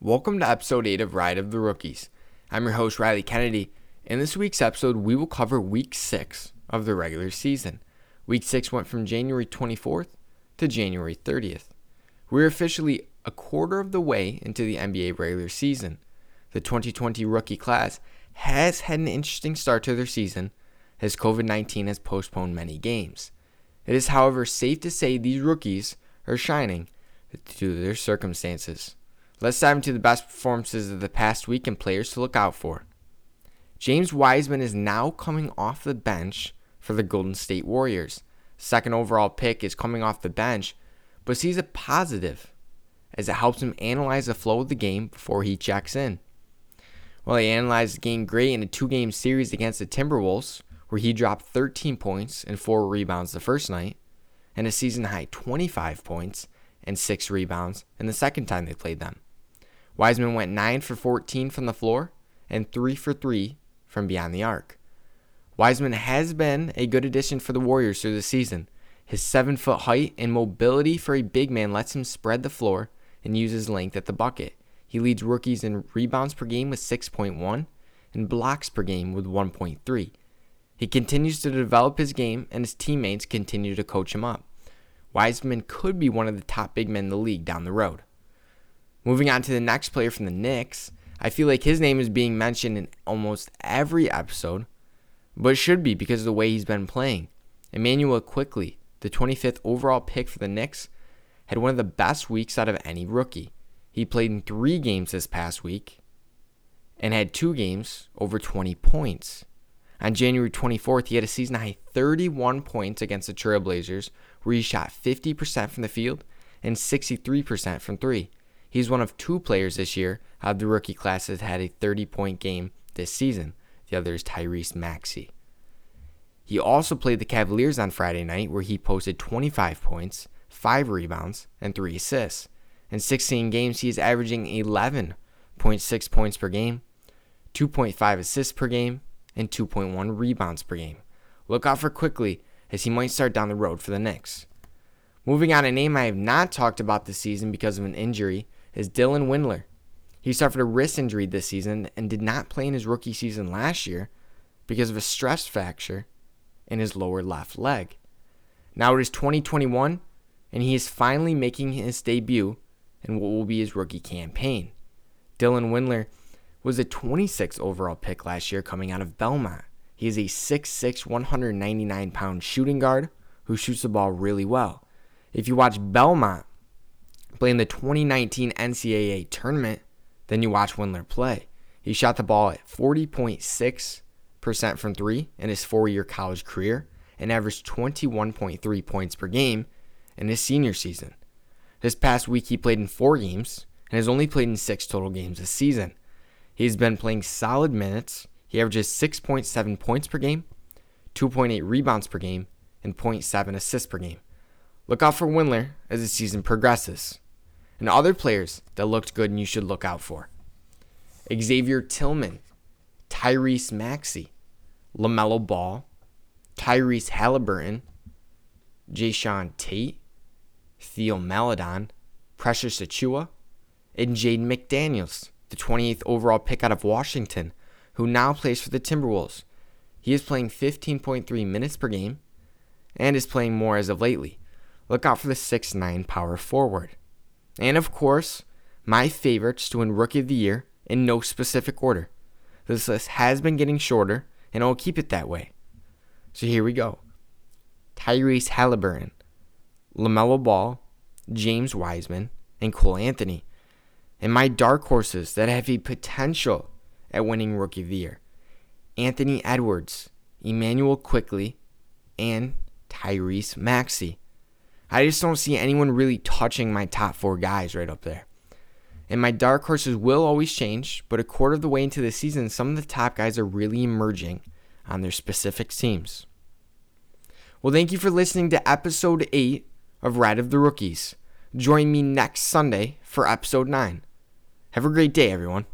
Welcome to episode 8 of Ride of the Rookies. I'm your host, Riley Kennedy. In this week's episode, we will cover week 6 of the regular season. Week 6 went from January 24th to January 30th. We're officially a quarter of the way into the NBA regular season. The 2020 rookie class has had an interesting start to their season as COVID 19 has postponed many games. It is, however, safe to say these rookies are shining due to their circumstances. Let's dive into the best performances of the past week and players to look out for. James Wiseman is now coming off the bench for the Golden State Warriors. Second overall pick is coming off the bench, but sees a positive as it helps him analyze the flow of the game before he checks in. Well, he analyzed the game great in a two game series against the Timberwolves, where he dropped 13 points and 4 rebounds the first night, and a season high 25 points and 6 rebounds in the second time they played them. Wiseman went 9 for 14 from the floor and 3 for 3 from beyond the arc. Wiseman has been a good addition for the Warriors through the season. His 7 foot height and mobility for a big man lets him spread the floor and use his length at the bucket. He leads rookies in rebounds per game with 6.1 and blocks per game with 1.3. He continues to develop his game and his teammates continue to coach him up. Wiseman could be one of the top big men in the league down the road. Moving on to the next player from the Knicks, I feel like his name is being mentioned in almost every episode, but should be because of the way he's been playing. Emmanuel Quickley, the 25th overall pick for the Knicks, had one of the best weeks out of any rookie. He played in three games this past week and had two games over 20 points. On January 24th, he had a season high 31 points against the Trailblazers, where he shot 50% from the field and 63% from three. He's one of two players this year out of the rookie class that had a 30 point game this season. The other is Tyrese Maxey. He also played the Cavaliers on Friday night, where he posted 25 points, 5 rebounds, and 3 assists. In 16 games, he is averaging 11.6 points per game, 2.5 assists per game, and 2.1 rebounds per game. Look out for Quickley, as he might start down the road for the Knicks. Moving on, a name I have not talked about this season because of an injury is Dylan Windler. He suffered a wrist injury this season and did not play in his rookie season last year because of a stress fracture in his lower left leg. Now it is 2021, and he is finally making his debut in what will be his rookie campaign. Dylan Windler was a 26th overall pick last year coming out of Belmont. He is a 6'6, 199 pound shooting guard who shoots the ball really well. If you watch Belmont play in the 2019 NCAA tournament, then you watch Windler play. He shot the ball at 40.6% from three in his four year college career and averaged 21.3 points per game in his senior season. This past week, he played in four games and has only played in six total games this season. He's been playing solid minutes. He averages 6.7 points per game, 2.8 rebounds per game, and 0.7 assists per game. Look out for Windler as the season progresses. And other players that looked good and you should look out for Xavier Tillman, Tyrese Maxey, LaMelo Ball, Tyrese Haliburton, Jae'Sean Tate, Theo Maledon, Precious Achiuwa, and Jaden McDaniels, the 28th overall pick out of Washington, who now plays for the Timberwolves. He is playing 15.3 minutes per game and is playing more as of lately. Look out for the 6'9 power forward. And of course, my favorites to win Rookie of the Year in no specific order. This list has been getting shorter, and I'll keep it that way. So here we go Tyrese Haliburton, LaMelo Ball, James Wiseman, and Cole Anthony. And my dark horses that have a potential at winning Rookie of the Year Anthony Edwards, Emmanuel Quickley, and Tyrese Maxey. I just don't see anyone really touching my top four guys right up there. And my dark horses will always change, but a quarter of the way into the season, some of the top guys are really emerging on their specific teams. Well, thank you for listening to episode 8 of Ride of the Rookies. Join me next Sunday for episode 9. Have a great day, everyone.